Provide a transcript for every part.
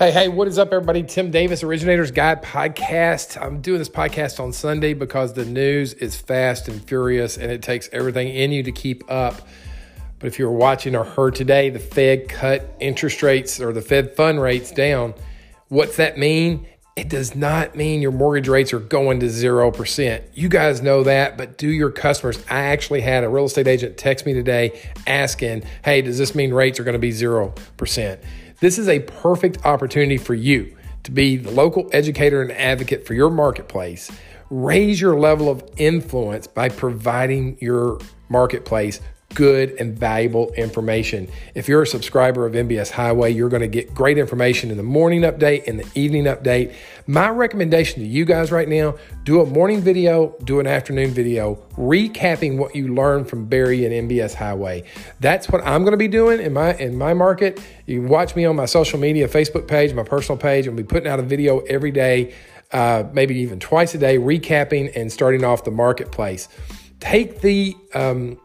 Hey, hey, what is up, everybody? Tim Davis, Originators Guide Podcast. I'm doing this podcast on Sunday because the news is fast and furious and it takes everything in you to keep up. But if you're watching or heard today, the Fed cut interest rates or the Fed fund rates down. What's that mean? It does not mean your mortgage rates are going to 0%. You guys know that, but do your customers. I actually had a real estate agent text me today asking, hey, does this mean rates are going to be 0%? This is a perfect opportunity for you to be the local educator and advocate for your marketplace. Raise your level of influence by providing your marketplace good and valuable information. If you're a subscriber of MBS Highway, you're going to get great information in the morning update and the evening update. My recommendation to you guys right now, do a morning video, do an afternoon video recapping what you learned from Barry and MBS Highway. That's what I'm going to be doing in my in my market. You watch me on my social media, Facebook page, my personal page. I'll be putting out a video every day, uh, maybe even twice a day, recapping and starting off the marketplace. Take the um,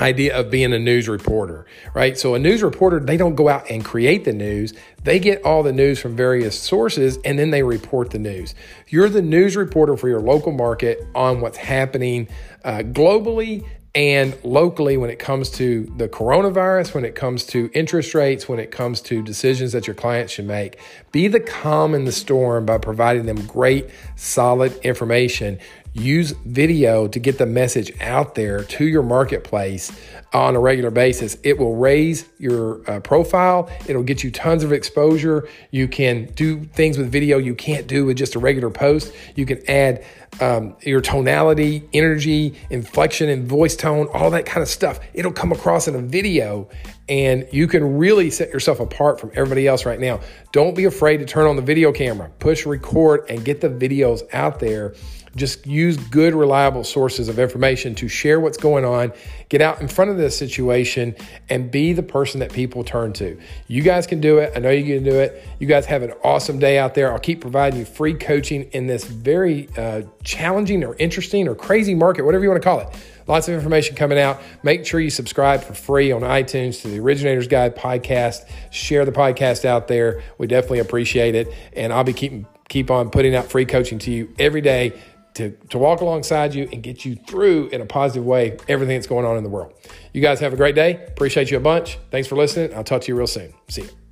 idea of being a news reporter, right? So a news reporter, they don't go out and create the news. They get all the news from various sources and then they report the news. You're the news reporter for your local market on what's happening uh, globally and locally when it comes to the coronavirus, when it comes to interest rates, when it comes to decisions that your clients should make. Be the calm in the storm by providing them great, solid information use video to get the message out there to your marketplace on a regular basis. It will raise your uh, profile, it'll get you tons of exposure. You can do things with video you can't do with just a regular post. You can add um, your tonality, energy, inflection, and voice tone, all that kind of stuff. It'll come across in a video and you can really set yourself apart from everybody else right now. Don't be afraid to turn on the video camera, push record, and get the videos out there just use good, reliable sources of information to share what's going on, get out in front of this situation, and be the person that people turn to. You guys can do it. I know you can do it. You guys have an awesome day out there. I'll keep providing you free coaching in this very uh, challenging or interesting or crazy market, whatever you want to call it. Lots of information coming out. Make sure you subscribe for free on iTunes to the Originator's Guide podcast. Share the podcast out there. We definitely appreciate it. And I'll be keeping keep on putting out free coaching to you every day to, to walk alongside you and get you through in a positive way everything that's going on in the world. You guys have a great day. Appreciate you a bunch. Thanks for listening. I'll talk to you real soon. See you.